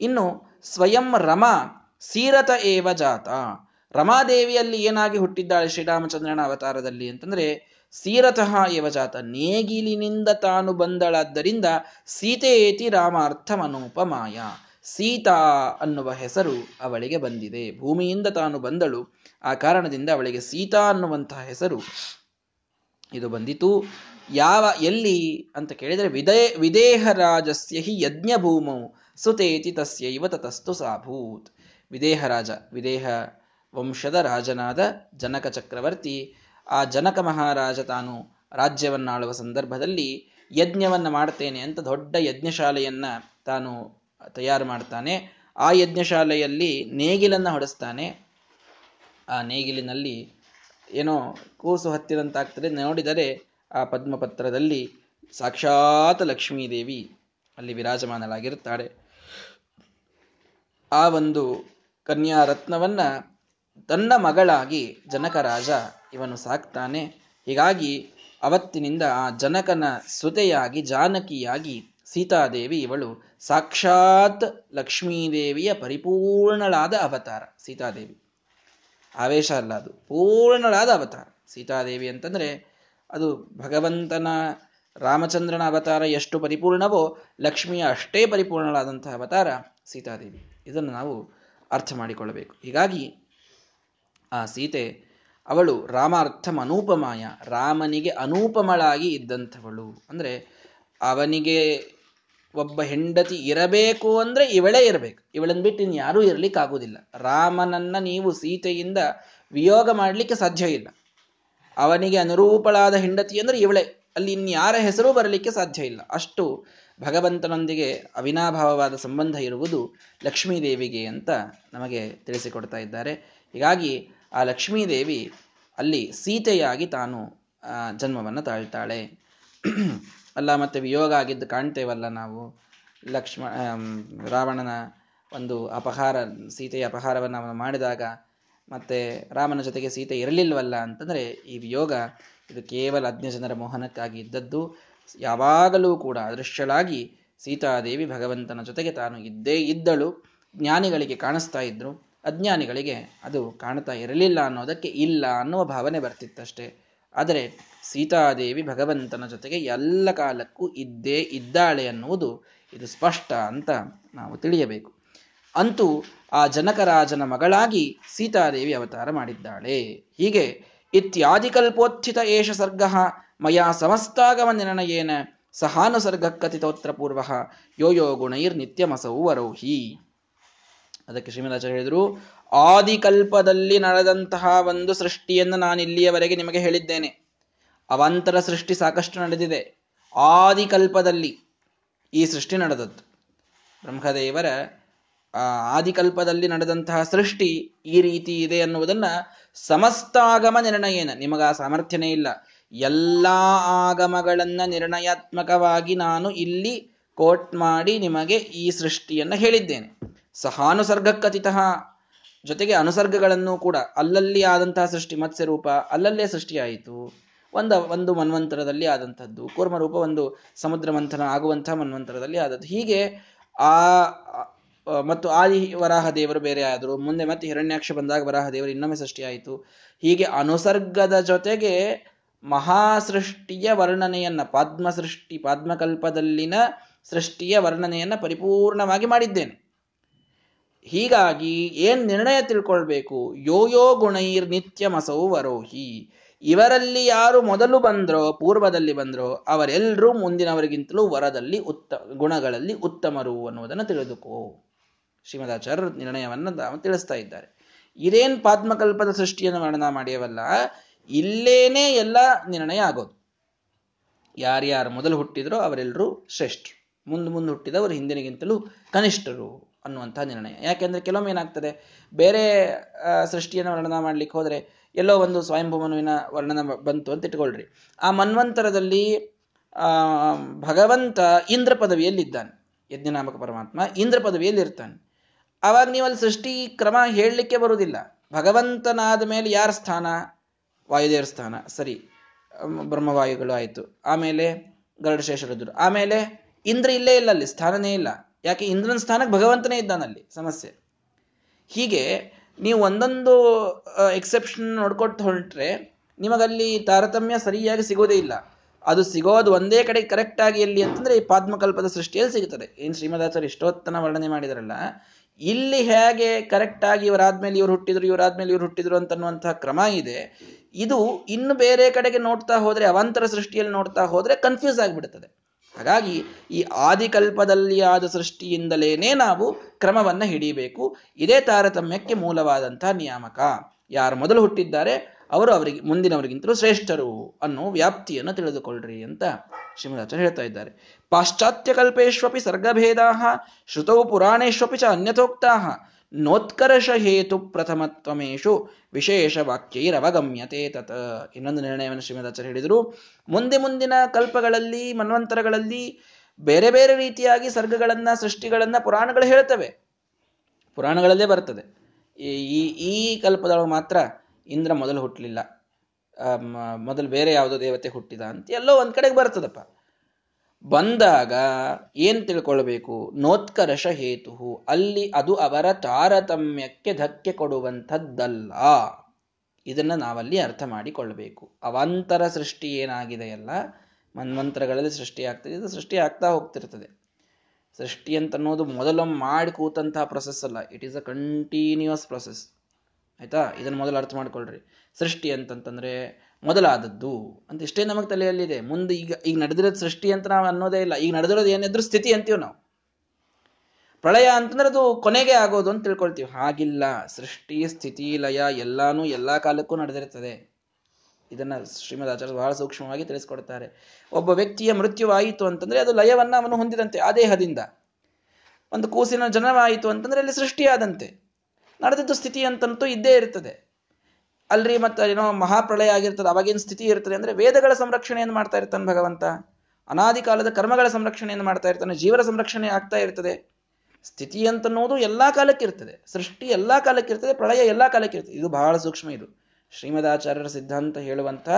ಇನ್ನು ಸ್ವಯಂ ರಮ ಸೀರತ ಏವ ಜಾತ. ರಮಾದೇವಿಯಲ್ಲಿ ಏನಾಗಿ ಹುಟ್ಟಿದ್ದಾಳೆ ಶ್ರೀರಾಮಚಂದ್ರನ ಅವತಾರದಲ್ಲಿ ಅಂತಂದ್ರೆ ಸೀರತಃ ಏವ ಜಾತ ನೇಗಿಲಿನಿಂದ ತಾನು ಬಂದಳಾದ್ದರಿಂದ ಸೀತೆಯೇತಿ ರಾಮಾರ್ಥಮನೂಪಮಾಯ. ಸೀತಾ ಅನ್ನುವ ಹೆಸರು ಅವಳಿಗೆ ಬಂದಿದೆ. ಭೂಮಿಯಿಂದ ತಾನು ಬಂದಳು. ಆ ಕಾರಣದಿಂದ ಅವಳಿಗೆ ಸೀತಾ ಅನ್ನುವಂತಹ ಹೆಸರು ಇದು ಬಂದಿತು. ಯಾವ, ಎಲ್ಲಿ ಅಂತ ಕೇಳಿದರೆ ವಿದೇ ವಿದೇಹ ರಾಜಸ್ಯ ಹಿ ಯಜ್ಞ ಭೂಮೌ ಸುತೇತಿ ತಸ್ಯೈವ ತತಸ್ತು ಸಾಭೂತ್ ವಿದೇಹ ರಾಜ, ವಿದೇಹ ವಂಶದ ರಾಜನಾದ ಜನಕ ಚಕ್ರವರ್ತಿ, ಆ ಜನಕ ಮಹಾರಾಜ ತಾನು ರಾಜ್ಯವನ್ನಾಳುವ ಸಂದರ್ಭದಲ್ಲಿ ಯಜ್ಞವನ್ನು ಮಾಡ್ತೇನೆ ಅಂತ ದೊಡ್ಡ ಯಜ್ಞಶಾಲೆಯನ್ನು ತಾನು ತಯಾರು ಮಾಡ್ತಾನೆ. ಆ ಯಜ್ಞಶಾಲೆಯಲ್ಲಿ ನೇಗಿಲನ್ನು ಹೊಡೆಸ್ತಾನೆ. ಆ ನೇಗಿಲಿನಲ್ಲಿ ಏನೋ ಕೂಸು ಹತ್ತಿರಂತಾಗ್ತದೆ. ನೋಡಿದರೆ ಆ ಪದ್ಮಪತ್ರದಲ್ಲಿ ಸಾಕ್ಷಾತ್ ಲಕ್ಷ್ಮೀದೇವಿ ಅಲ್ಲಿ ವಿರಾಜಮಾನಳಾಗಿರುತ್ತಾಳೆ. ಆ ಒಂದು ಕನ್ಯಾ ರತ್ನವನ್ನ ತನ್ನ ಮಗಳಾಗಿ ಜನಕ ರಾಜ ಇವನು ಸಾಕ್ತಾನೆ. ಹೀಗಾಗಿ ಅವತ್ತಿನಿಂದ ಆ ಜನಕನ ಸುತೆಯಾಗಿ, ಜಾನಕಿಯಾಗಿ ಸೀತಾದೇವಿ ಇವಳು ಸಾಕ್ಷಾತ್ ಲಕ್ಷ್ಮೀದೇವಿಯ ಪರಿಪೂರ್ಣಳಾದ ಅವತಾರ ಸೀತಾದೇವಿ. ಆವೇಶ ಅಲ್ಲ ಅದು. ಪೂರ್ಣಳಾದ ಅವತಾರ. ಸೀತಾದೇವಿ ಅಂತಂದ್ರೆ ಅದು ಭಗವಂತನ ರಾಮಚಂದ್ರನ ಅವತಾರ ಎಷ್ಟು ಪರಿಪೂರ್ಣವೋ ಲಕ್ಷ್ಮಿಯ ಅಷ್ಟೇ ಪರಿಪೂರ್ಣಳಾದಂತಹ ಅವತಾರ ಸೀತಾದೇವಿ. ಇದನ್ನು ನಾವು ಅರ್ಥ ಮಾಡಿಕೊಳ್ಳಬೇಕು. ಹೀಗಾಗಿ ಆ ಸೀತೆ ಅವಳು ರಾಮಾರ್ಥಂ ಅನೂಪಮಾಯ. ರಾಮನಿಗೆ ಅನೂಪಮಳಾಗಿ ಇದ್ದಂಥವಳು. ಅಂದ್ರೆ ಅವನಿಗೆ ಒಬ್ಬ ಹೆಂಡತಿ ಇರಬೇಕು ಅಂದ್ರೆ ಇವಳೇ ಇರಬೇಕು. ಇವಳನ್ನು ಬಿಟ್ಟು ಇನ್ನು ಯಾರೂ ಇರಲಿಕ್ಕಾಗುವುದಿಲ್ಲ. ರಾಮನನ್ನ ನೀವು ಸೀತೆಯಿಂದ ವಿಯೋಗ ಮಾಡಲಿಕ್ಕೆ ಸಾಧ್ಯ ಇಲ್ಲ. ಅವನಿಗೆ ಅನುರೂಪಳಾದ ಹೆಂಡತಿ ಅಂದ್ರೆ ಇವಳೇ. ಅಲ್ಲಿ ಇನ್ಯಾರ ಹೆಸರು ಬರಲಿಕ್ಕೆ ಸಾಧ್ಯ ಇಲ್ಲ. ಅಷ್ಟು ಭಗವಂತನೊಂದಿಗೆ ಅವಿನಾಭಾವವಾದ ಸಂಬಂಧ ಇರುವುದು ಲಕ್ಷ್ಮೀದೇವಿಗೆ ಅಂತ ನಮಗೆ ತಿಳಿಸಿಕೊಡ್ತಾ ಇದ್ದಾರೆ. ಹೀಗಾಗಿ ಆ ಲಕ್ಷ್ಮೀದೇವಿ ಅಲ್ಲಿ ಸೀತೆಯಾಗಿ ತಾನು ಜನ್ಮವನ್ನು ತಾಳ್ತಾಳೆ. ಅಲ್ಲ ಮತ್ತೆ ವಿಯೋಗ ಆಗಿದ್ದು ಕಾಣ್ತೇವಲ್ಲ ನಾವು. ಲಕ್ಷ್ಮ ರಾವಣನ ಒಂದು ಅಪಹಾರ, ಸೀತೆಯ ಅಪಹಾರವನ್ನು ಅವನು ಮಾಡಿದಾಗ ಮತ್ತೆ ರಾಮನ ಜೊತೆಗೆ ಸೀತೆ ಇರಲಿಲ್ವಲ್ಲ ಅಂತಂದ್ರೆ ಈ ವಿಯೋಗ ಇದು ಕೇವಲ ಅಜ್ಞ ಜನರ ಮೋಹನಕ್ಕಾಗಿ ಇದ್ದದ್ದು. ಯಾವಾಗಲೂ ಕೂಡ ಅದೃಶ್ಯಳಾಗಿ ಸೀತಾದೇವಿ ಭಗವಂತನ ಜೊತೆಗೆ ತಾನು ಇದ್ದೇ ಇದ್ದಳು. ಜ್ಞಾನಿಗಳಿಗೆ ಕಾಣಿಸ್ತಾ ಇದ್ರು. ಅಜ್ಞಾನಿಗಳಿಗೆ ಅದು ಕಾಣ್ತಾ ಇರಲಿಲ್ಲ ಅನ್ನೋದಕ್ಕೆ ಇಲ್ಲ ಅನ್ನುವ ಭಾವನೆ ಬರ್ತಿತ್ತಷ್ಟೇ. ಆದರೆ ಸೀತಾದೇವಿ ಭಗವಂತನ ಜೊತೆಗೆ ಎಲ್ಲ ಕಾಲಕ್ಕೂ ಇದ್ದೇ ಇದ್ದಾಳೆ ಅನ್ನುವುದು ಇದು ಸ್ಪಷ್ಟ ಅಂತ ನಾವು ತಿಳಿಯಬೇಕು. ಅಂತೂ ಆ ಜನಕರಾಜನ ಮಗಳಾಗಿ ಸೀತಾದೇವಿ ಅವತಾರ ಮಾಡಿದ್ದಾಳೆ. ಹೀಗೆ ಇತ್ಯಾದಿಕಲ್ಪೋತ್ಥಿತ ಏಷ ಸರ್ಗ ಮಯಾ ಸಮಸ್ತಾಗಮ ನಿರ್ಣಯೇನ ಸಹಾನುಸರ್ಗ ಕಥಿತೋತ್ರ ಪೂರ್ವ ಯೋ ಗುಣೈರ್ ನಿತ್ಯಮಸೌ ವರೋಹಿ. ಅದಕ್ಕೆ ಶ್ರೀಮದಾಚಾರ್ಯ ಹೇಳಿದರು ಆದಿಕಲ್ಪದಲ್ಲಿ ನಡೆದಂತಹ ಒಂದು ಸೃಷ್ಟಿಯನ್ನು ನಾನು ಇಲ್ಲಿಯವರೆಗೆ ನಿಮಗೆ ಹೇಳಿದ್ದೇನೆ. ಅವಾಂತರ ಸೃಷ್ಟಿ ಸಾಕಷ್ಟು ನಡೆದಿದೆ. ಆದಿಕಲ್ಪದಲ್ಲಿ ಈ ಸೃಷ್ಟಿ ನಡೆದದ್ದು. ಬ್ರಹ್ಮದೇವರ ಆದಿಕಲ್ಪದಲ್ಲಿ ನಡೆದಂತಹ ಸೃಷ್ಟಿ ಈ ರೀತಿ ಇದೆ ಅನ್ನುವುದನ್ನ ಸಮಸ್ತಾಗಮ ನಿರ್ಣಯನ. ನಿಮಗ ಆ ಸಾಮರ್ಥ್ಯನೇ ಇಲ್ಲ. ಎಲ್ಲಾ ಆಗಮಗಳನ್ನ ನಿರ್ಣಯಾತ್ಮಕವಾಗಿ ನಾನು ಇಲ್ಲಿ ಕೋಟ್ ಮಾಡಿ ನಿಮಗೆ ಈ ಸೃಷ್ಟಿಯನ್ನು ಹೇಳಿದ್ದೇನೆ. ಸಹಾನುಸರ್ಗಕ್ಕತಿತಃ ಜೊತೆಗೆ ಅನುಸರ್ಗಗಳನ್ನು ಕೂಡ ಅಲ್ಲಲ್ಲಿ ಆದಂತಹ ಸೃಷ್ಟಿ ಮತ್ಸ್ಯ ರೂಪ ಅಲ್ಲಲ್ಲೇ ಸೃಷ್ಟಿಯಾಯಿತು. ಒಂದು ಒಂದು ಮನ್ವಂತರದಲ್ಲಿ ಆದಂಥದ್ದು. ಕೂರ್ಮರೂಪ ಒಂದು ಸಮುದ್ರ ಮಂಥನ ಆಗುವಂತಹ ಮನ್ವಂತರದಲ್ಲಿ ಆದದ್ದು. ಹೀಗೆ ಆ ಮತ್ತು ಆದಿ ವರಾಹ ದೇವರು ಬೇರೆ ಆದರು. ಮುಂದೆ ಮತ್ತೆ ಹಿರಣ್ಯಾಕ್ಷ ಬಂದಾಗ ವರಾಹ ದೇವರು ಇನ್ನೊಮ್ಮೆ ಸೃಷ್ಟಿಯಾಯಿತು. ಹೀಗೆ ಅನುಸರ್ಗದ ಜೊತೆಗೆ ಮಹಾಸೃಷ್ಟಿಯ ವರ್ಣನೆಯನ್ನ ಪದ್ಮ ಸೃಷ್ಟಿ ಪದ್ಮಕಲ್ಪದಲ್ಲಿನ ಸೃಷ್ಟಿಯ ವರ್ಣನೆಯನ್ನ ಪರಿಪೂರ್ಣವಾಗಿ ಮಾಡಿದ್ದೇನೆ. ಹೀಗಾಗಿ ಏನ್ ನಿರ್ಣಯ ತಿಳ್ಕೊಳ್ಬೇಕು? ಯೋ ಯೋ ಗುಣೈರ್ ನಿತ್ಯಮಸೌ ವರೋಹಿ. ಇವರಲ್ಲಿ ಯಾರು ಮೊದಲು ಬಂದ್ರೋ, ಪೂರ್ವದಲ್ಲಿ ಬಂದ್ರೋ ಅವರೆಲ್ಲರೂ ಮುಂದಿನವರಿಗಿಂತಲೂ ವರದಲ್ಲಿ ಉತ್ತ, ಗುಣಗಳಲ್ಲಿ ಉತ್ತಮರು ಅನ್ನುವುದನ್ನು ತಿಳಿದುಕೋ. ನಿರ್ಣಯವನ್ನು ನಿರ್ಣಯವನ್ನ ತಿಳಿಸ್ತಾ ಇದ್ದಾರೆ. ಇದೇನ್ ಪಾದ್ಮಕಲ್ಪದ ಸೃಷ್ಟಿಯನ್ನು ವರ್ಣನ ಮಾಡಿಯವಲ್ಲ? ಇಲ್ಲೇನೇ ಎಲ್ಲ ನಿರ್ಣಯ ಆಗೋದು. ಯಾರ್ಯಾರು ಮೊದಲು ಹುಟ್ಟಿದ್ರೋ ಅವರೆಲ್ಲರೂ ಶ್ರೇಷ್ಠರು. ಮುಂದೆ ಮುಂದೆ ಹುಟ್ಟಿದವರು ಹಿಂದಿನಗಿಂತಲೂ ಕನಿಷ್ಠರು. ಅನ್ನುವಂತಹ ನಿರ್ಣಯ. ಯಾಕೆಂದ್ರೆ ಕೆಲವೊಮ್ಮೆ ಏನಾಗ್ತದೆ, ಬೇರೆ ಸೃಷ್ಟಿಯನ್ನು ವರ್ಣನ ಮಾಡ್ಲಿಕ್ಕೆ ಹೋದರೆ ಎಲ್ಲೋ ಒಂದು ಸ್ವಯಂಭೂಮನುವಿನ ವರ್ಣನ ಬಂತು ಅಂತ ಇಟ್ಕೊಳ್ರಿ. ಆ ಮನ್ವಂತರದಲ್ಲಿ ಭಗವಂತ ಇಂದ್ರ ಪದವಿಯಲ್ಲಿದ್ದಾನೆ. ಯಜ್ಞನಾಮಕ ಪರಮಾತ್ಮ ಇಂದ್ರ ಪದವಿಯಲ್ಲಿ ಇರ್ತಾನೆ ಆವಾಗ ನೀವು ಅಲ್ಲಿ ಸೃಷ್ಟಿ ಕ್ರಮ ಹೇಳಲಿಕ್ಕೆ ಬರುವುದಿಲ್ಲ. ಭಗವಂತನಾದ ಮೇಲೆ ಯಾರ ಸ್ಥಾನ? ವಾಯುದೇವರ ಸ್ಥಾನ. ಸರಿ ಬ್ರಹ್ಮವಾಯುಗಳು ಆಯಿತು. ಆಮೇಲೆ ಗರುಡಶೇಷರುದ್ರು ಆಮೇಲೆ ಇಂದ್ರ ಇಲ್ಲೇ ಇಲ್ಲ ಅಲ್ಲಿ, ಸ್ಥಾನನೇ ಇಲ್ಲ. ಯಾಕೆ ಇಂದ್ರನ ಸ್ಥಾನಕ್ಕೆ ಭಗವಂತನೇ ಇದ್ದಾನಲ್ಲಿ ಸಮಸ್ಯೆ. ಹೀಗೆ ನೀವು ಒಂದೊಂದು ಎಕ್ಸೆಪ್ಷನ್ ನೋಡ್ಕೊಟ್ಟು ಹೊರಟ್ರೆ ನಿಮಗಲ್ಲಿ ತಾರತಮ್ಯ ಸರಿಯಾಗಿ ಸಿಗೋದೇ ಇಲ್ಲ. ಅದು ಸಿಗೋದು ಒಂದೇ ಕಡೆ ಕರೆಕ್ಟ್ ಆಗಿ ಎಲ್ಲಿ ಅಂತಂದ್ರೆ ಈ ಪಾದ್ಮಕಲ್ಪದ ಸೃಷ್ಟಿಯಲ್ಲಿ ಸಿಗುತ್ತದೆ. ಏನು ಶ್ರೀಮದಾಚಾರ್ಯ ಇಷ್ಟೋತ್ತನ ವರ್ಣನೆ ಮಾಡಿದ್ರಲ್ಲ? ಇಲ್ಲಿ ಹೇಗೆ ಕರೆಕ್ಟ್ ಆಗಿ ಇವರಾದ್ಮೇಲೆ ಇವ್ರು ಹುಟ್ಟಿದ್ರು, ಇವರಾದ್ಮೇಲೆ ಇವರು ಹುಟ್ಟಿದ್ರು ಅಂತನ್ನುವಂತಹ ಕ್ರಮ ಇದೆ. ಇದು ಇನ್ನು ಬೇರೆ ಕಡೆಗೆ ನೋಡ್ತಾ ಹೋದ್ರೆ, ಅವಾಂತರ ಸೃಷ್ಟಿಯಲ್ಲಿ ನೋಡ್ತಾ ಹೋದ್ರೆ ಕನ್ಫ್ಯೂಸ್ ಆಗಿಬಿಡುತ್ತದೆ ಹಾಗಾಗಿ ಈ ಆದಿಕಲ್ಪದಲ್ಲಿ ಆದ ಸೃಷ್ಟಿಯಿಂದಲೇನೆ ನಾವು ಕ್ರಮವನ್ನು ಹಿಡಿಯಬೇಕು. ಇದೇ ತಾರತಮ್ಯಕ್ಕೆ ಮೂಲವಾದಂತಹ ನಿಯಾಮಕ. ಯಾರು ಮೊದಲು ಹುಟ್ಟಿದ್ದಾರೆ, ಅವರು ಅವರಿಗೆ, ಮುಂದಿನವರಿಗಿಂತಲೂ ಶ್ರೇಷ್ಠರು ಅನ್ನೋ ವ್ಯಾಪ್ತಿಯನ್ನು ತಿಳಿದುಕೊಳ್ಳ್ರಿ ಅಂತ ಶ್ರೀಮದಾಚಾರ್ಯ ಹೇಳ್ತಾ ಇದ್ದಾರೆ. ಪಾಶ್ಚಾತ್ಯ ಕಲ್ಪೇಶ್ವಪಿ ಸರ್ಗಭೇದಾ ಶ್ರುತೌ ಪುರಾಣೇಶ್ವಪಿ ಚ ಅನ್ಯಥೋಕ್ತಾ ನೋತ್ಕರ್ಷ ಹೇತು ಪ್ರಥಮತ್ವಮೇಶು ವಿಶೇಷ ವಾಕ್ಯೈರವಗಮ್ಯತೆ ತತ್ ಇನ್ನೊಂದು ನಿರ್ಣಯವನ್ನು ಶ್ರೀಮದಾಚಾರ್ಯ ಹೇಳಿದರು. ಮುಂದೆ ಮುಂದಿನ ಕಲ್ಪಗಳಲ್ಲಿ, ಮನ್ವಂತರಗಳಲ್ಲಿ ಬೇರೆ ಬೇರೆ ರೀತಿಯಾಗಿ ಸರ್ಗಗಳನ್ನ, ಸೃಷ್ಟಿಗಳನ್ನ ಪುರಾಣಗಳು ಹೇಳ್ತವೆ. ಪುರಾಣಗಳಲ್ಲೇ ಬರ್ತದೆ. ಈ ಈ ಕಲ್ಪದೊಳಗೆ ಮಾತ್ರ ಇಂದ್ರ ಮೊದಲು ಹುಟ್ಟಲಿಲ್ಲ ಮೊದಲು ಬೇರೆ ಯಾವುದೋ ದೇವತೆ ಹುಟ್ಟಿದ ಅಂತ ಎಲ್ಲೋ ಒಂದ್ ಕಡೆಗೆ ಬರ್ತದಪ್ಪ. ಬಂದಾಗ ಏನ್ ತಿಳ್ಕೊಳ್ಬೇಕು? ನೋತ್ಕರ್ಷ ಹೇತು ಅಲ್ಲಿ ಅದು ಅವರ ತಾರತಮ್ಯಕ್ಕೆ ಧಕ್ಕೆ ಕೊಡುವಂಥದ್ದಲ್ಲ. ಇದನ್ನ ನಾವಲ್ಲಿ ಅರ್ಥ ಮಾಡಿಕೊಳ್ಬೇಕು. ಅವಾಂತರ ಸೃಷ್ಟಿ ಏನಾಗಿದೆಯಲ್ಲ ಮನ್ಮಂತ್ರಗಳಲ್ಲಿ ಸೃಷ್ಟಿ ಆಗ್ತದೆ. ಇದು ಸೃಷ್ಟಿ ಆಗ್ತಾ ಹೋಗ್ತಿರ್ತದೆ. ಸೃಷ್ಟಿ ಅಂತ ಅನ್ನೋದು ಮೊದಲು ಮಾಡಿ ಕೂತಂತಹ ಪ್ರೊಸೆಸ್ ಅಲ್ಲ. It is a continuous process ಆಯ್ತಾ? ಇದನ್ನು ಮೊದಲು ಅರ್ಥ ಮಾಡ್ಕೊಳ್ರಿ. ಸೃಷ್ಟಿ ಅಂತಂತಂದ್ರೆ ಮೊದಲಾದದ್ದು ಅಂತ ಇಷ್ಟೇ ನಮಗೆ ತಲೆಯಲ್ಲಿದೆ. ಮುಂದೆ ಈಗ ಈಗ ನಡೆದಿರೋದು ಸೃಷ್ಟಿ ಅಂತ ನಾವು ಅನ್ನೋದೇ ಇಲ್ಲ. ಈಗ ನಡೆದಿರೋದು ಏನಿದ್ರು ಸ್ಥಿತಿ ಅಂತೀವಿ ನಾವು. ಪ್ರಳಯ ಅಂತಂದ್ರೆ ಅದು ಕೊನೆಗೆ ಆಗೋದು ಅಂತ ತಿಳ್ಕೊಳ್ತೀವಿ. ಹಾಗಿಲ್ಲ. ಸೃಷ್ಟಿ, ಸ್ಥಿತಿ, ಲಯ ಎಲ್ಲಾನು ಎಲ್ಲಾ ಕಾಲಕ್ಕೂ ನಡೆದಿರ್ತದೆ. ಇದನ್ನ ಶ್ರೀಮದ್ ಆಚಾರ್ಯ ಬಹಳ ಸೂಕ್ಷ್ಮವಾಗಿ ತಿಳಿಸ್ಕೊಡ್ತಾರೆ. ಒಬ್ಬ ವ್ಯಕ್ತಿಯ ಮೃತ್ಯುವಾಯಿತು ಅಂತಂದ್ರೆ ಅದು ಲಯವನ್ನ ಅವನು ಹೊಂದಿದಂತೆ, ಆ ದೇಹದಿಂದ. ಒಂದು ಕೂಸಿನ ಜನವಾಯಿತು ಅಂತಂದ್ರೆ ಅಲ್ಲಿ ಸೃಷ್ಟಿಯಾದಂತೆ. ನಡೆದಿದ್ದು ಸ್ಥಿತಿ ಅಂತಂತೂ ಇದ್ದೇ ಇರ್ತದೆ. ಅಲ್ರಿ ಮತ್ತೆ ಏನೋ ಮಹಾಪ್ರಳಯ ಆಗಿರ್ತದೆ, ಅವಾಗಿನ ಸ್ಥಿತಿ ಇರ್ತದೆ ಅಂದ್ರೆ ವೇದಗಳ ಸಂರಕ್ಷಣೆಯನ್ನು ಮಾಡ್ತಾ ಇರ್ತಾನೆ ಭಗವಂತ. ಅನಾದಿ ಕಾಲದ ಕರ್ಮಗಳ ಸಂರಕ್ಷಣೆಯನ್ನು ಮಾಡ್ತಾ ಇರ್ತಾನೆ ಜೀವನ ಸಂರಕ್ಷಣೆ ಆಗ್ತಾ ಇರ್ತದೆ. ಸ್ಥಿತಿ ಅಂತನ್ನೋದು ಎಲ್ಲಾ ಕಾಲಕ್ಕೆ ಇರ್ತದೆ, ಸೃಷ್ಟಿ ಎಲ್ಲಾ ಕಾಲಕ್ಕೆ ಇರ್ತದೆ, ಪ್ರಳಯ ಎಲ್ಲಾ ಕಾಲಕ್ಕೆ ಇರ್ತದೆ. ಇದು ಬಹಳ ಸೂಕ್ಷ್ಮ ಇದು. ಶ್ರೀಮದಾಚಾರ್ಯರ ಸಿದ್ಧಾಂತ ಹೇಳುವಂತ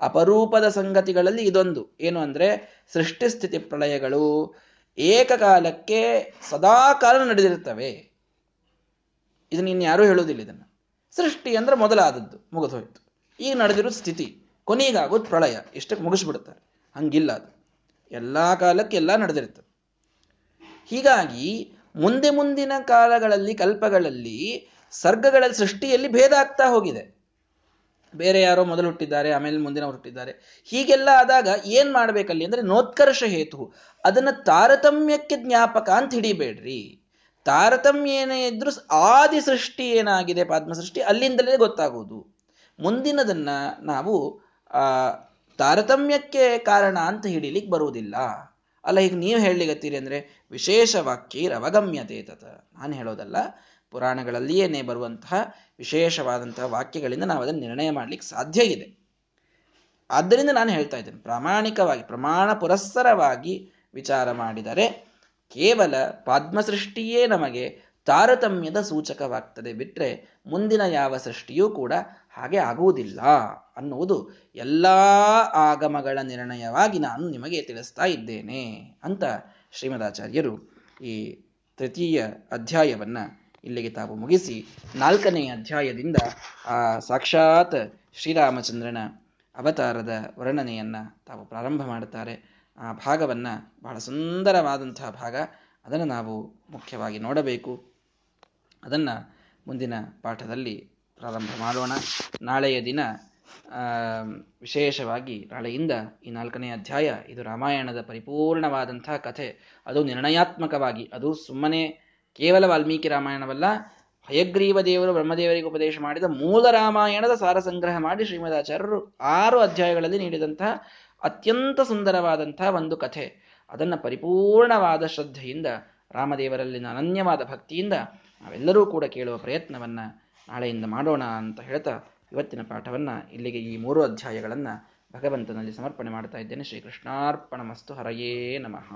ಅಪರೂಪದ ಸಂಗತಿಗಳಲ್ಲಿ ಇದೊಂದು. ಏನು ಅಂದ್ರೆ ಸೃಷ್ಟಿ ಸ್ಥಿತಿ ಪ್ರಳಯಗಳು ಏಕಕಾಲಕ್ಕೆ ಸದಾ ಕಾಲ ನಡೆದಿರ್ತವೆ ಇದನ್ನ ಇನ್ಯಾರೂ ಹೇಳುವುದಿಲ್ಲ ಇದನ್ನು. ಸೃಷ್ಟಿ ಅಂದ್ರೆ ಮೊದಲಾದದ್ದು ಮುಗಿದೋಯ್ತು ಈಗ ನಡೆದಿರೋ ಸ್ಥಿತಿ, ಕೊನೆಗಾಗೋದು ಪ್ರಳಯ, ಇಷ್ಟಕ್ಕೆ ಮುಗಿಸ್ಬಿಡ್ತಾರೆ. ಹಂಗಿಲ್ಲ ಅದು. ಎಲ್ಲಾ ಕಾಲಕ್ಕೆ ಎಲ್ಲ ನಡೆದಿರುತ್ತೆ ಹೀಗಾಗಿ ಮುಂದೆ ಮುಂದಿನ ಕಾಲಗಳಲ್ಲಿ, ಕಲ್ಪಗಳಲ್ಲಿ ಸರ್ಗಗಳ ಸೃಷ್ಟಿಯಲ್ಲಿ ಭೇದ ಆಗ್ತಾ ಹೋಗಿದೆ. ಬೇರೆ ಯಾರೋ ಮೊದಲು ಹುಟ್ಟಿದ್ದಾರೆ, ಆಮೇಲೆ ಮುಂದಿನವ್ರು ಹುಟ್ಟಿದ್ದಾರೆ. ಹೀಗೆಲ್ಲ ಆದಾಗ ಏನು ಮಾಡ್ಬೇಕಲ್ಲಿ ಅಂದ್ರೆ ನೋತ್ಕರ್ಷ ಹೇತು. ಅದನ್ನ ತಾರತಮ್ಯಕ್ಕೆ ಜ್ಞಾಪಕ ಅಂತ ಹಿಡಿಬೇಡ್ರಿ. ತಾರತಮ್ಯ ಏನೇ ಇದ್ರು ಆದಿ ಸೃಷ್ಟಿ ಏನಾಗಿದೆ ಪದ್ಮ ಸೃಷ್ಟಿ ಅಲ್ಲಿಂದಲೇ ಗೊತ್ತಾಗುವುದು ಮುಂದಿನದನ್ನ ನಾವು, ಆ, ತಾರತಮ್ಯಕ್ಕೆ ಕಾರಣ ಅಂತ ಹಿಡಿಲಿಕ್ಕೆ ಬರುವುದಿಲ್ಲ. ಅಲ್ಲ, ಈಗ ನೀವು ಹೇಳಲಿಗತ್ತೀರಿ ಅಂದರೆ, ವಿಶೇಷ ಅವಗಮ್ಯತೆ ತತ. ನಾನು ಹೇಳೋದಲ್ಲ ಪುರಾಣಗಳಲ್ಲಿಯೇ ಬರುವಂತಹ ವಿಶೇಷವಾದಂತಹ ವಾಕ್ಯಗಳಿಂದ ನಾವು ಅದನ್ನು ನಿರ್ಣಯ ಮಾಡ್ಲಿಕ್ಕೆ ಸಾಧ್ಯ ಇದೆ. ಆದ್ದರಿಂದ ನಾನು ಹೇಳ್ತಾ ಇದ್ದೇನೆ, ಪ್ರಾಮಾಣಿಕವಾಗಿ, ಪ್ರಮಾಣ ಪುರಸ್ಸರವಾಗಿ ವಿಚಾರ ಮಾಡಿದರೆ ಕೇವಲ ಪದ್ಮಸೃಷ್ಟಿಯೇ ನಮಗೆ ತಾರತಮ್ಯದ ಸೂಚಕವಾಗ್ತದೆ ಬಿಟ್ಟರೆ ಮುಂದಿನ ಯಾವ ಸೃಷ್ಟಿಯೂ ಕೂಡ ಹಾಗೆ ಆಗುವುದಿಲ್ಲ ಅನ್ನುವುದು ಎಲ್ಲ ಆಗಮಗಳ ನಿರ್ಣಯವಾಗಿ ನಾನು ನಿಮಗೆ ತಿಳಿಸ್ತಾ ಇದ್ದೇನೆ ಅಂತ ಶ್ರೀಮದಾಚಾರ್ಯರು ಈ ತೃತೀಯ ಅಧ್ಯಾಯವನ್ನು ಇಲ್ಲಿಗೆ ತಾವು ಮುಗಿಸಿ ನಾಲ್ಕನೇ ಅಧ್ಯಾಯದಿಂದ ಆ ಸಾಕ್ಷಾತ್ ಶ್ರೀರಾಮಚಂದ್ರನ ಅವತಾರದ ವರ್ಣನೆಯನ್ನು ತಾವು ಪ್ರಾರಂಭ ಮಾಡುತ್ತಾರೆ. ಆ ಭಾಗವನ್ನು ಬಹಳ ಸುಂದರವಾದಂತಹ ಭಾಗ. ಅದನ್ನು ನಾವು ಮುಖ್ಯವಾಗಿ ನೋಡಬೇಕು. ಅದನ್ನು ಮುಂದಿನ ಪಾಠದಲ್ಲಿ ಪ್ರಾರಂಭ ಮಾಡೋಣ. ನಾಳೆಯ ದಿನ ವಿಶೇಷವಾಗಿ ನಾಳೆಯಿಂದ ಈ ನಾಲ್ಕನೇ ಅಧ್ಯಾಯ, ಇದು ರಾಮಾಯಣದ ಪರಿಪೂರ್ಣವಾದಂತಹ ಕಥೆ. ಅದು ನಿರ್ಣಯಾತ್ಮಕವಾಗಿ, ಅದು ಸುಮ್ಮನೆ ಕೇವಲ ವಾಲ್ಮೀಕಿ ರಾಮಾಯಣವಲ್ಲ, ಹಯಗ್ರೀವ ದೇವರು ಬ್ರಹ್ಮದೇವರಿಗೆ ಉಪದೇಶ ಮಾಡಿದ ಮೂಲ ರಾಮಾಯಣದ ಸಾರ ಸಂಗ್ರಹ ಮಾಡಿ ಶ್ರೀಮದಾಚಾರ್ಯರು ಆರು ಅಧ್ಯಾಯಗಳಲ್ಲಿ ನೀಡಿದಂತಹ ಅತ್ಯಂತ ಸುಂದರವಾದಂತಹ ಒಂದು ಕಥೆ. ಅದನ್ನು ಪರಿಪೂರ್ಣವಾದ ಶ್ರದ್ಧೆಯಿಂದ, ರಾಮದೇವರಲ್ಲಿನ ಅನನ್ಯವಾದ ಭಕ್ತಿಯಿಂದ ನಾವೆಲ್ಲರೂ ಕೂಡ ಕೇಳುವ ಪ್ರಯತ್ನವನ್ನು ನಾಳೆಯಿಂದ ಮಾಡೋಣ ಅಂತ ಹೇಳ್ತಾ ಇವತ್ತಿನ ಪಾಠವನ್ನು ಇಲ್ಲಿಗೆ ಈ ಮೂರು ಅಧ್ಯಾಯಗಳನ್ನು ಭಗವಂತನಲ್ಲಿ ಸಮರ್ಪಣೆ ಮಾಡ್ತಾ ಇದ್ದೇನೆ. ಶ್ರೀಕೃಷ್ಣಾರ್ಪಣ ಮಸ್ತು ಹರಯೇ ನಮಃ.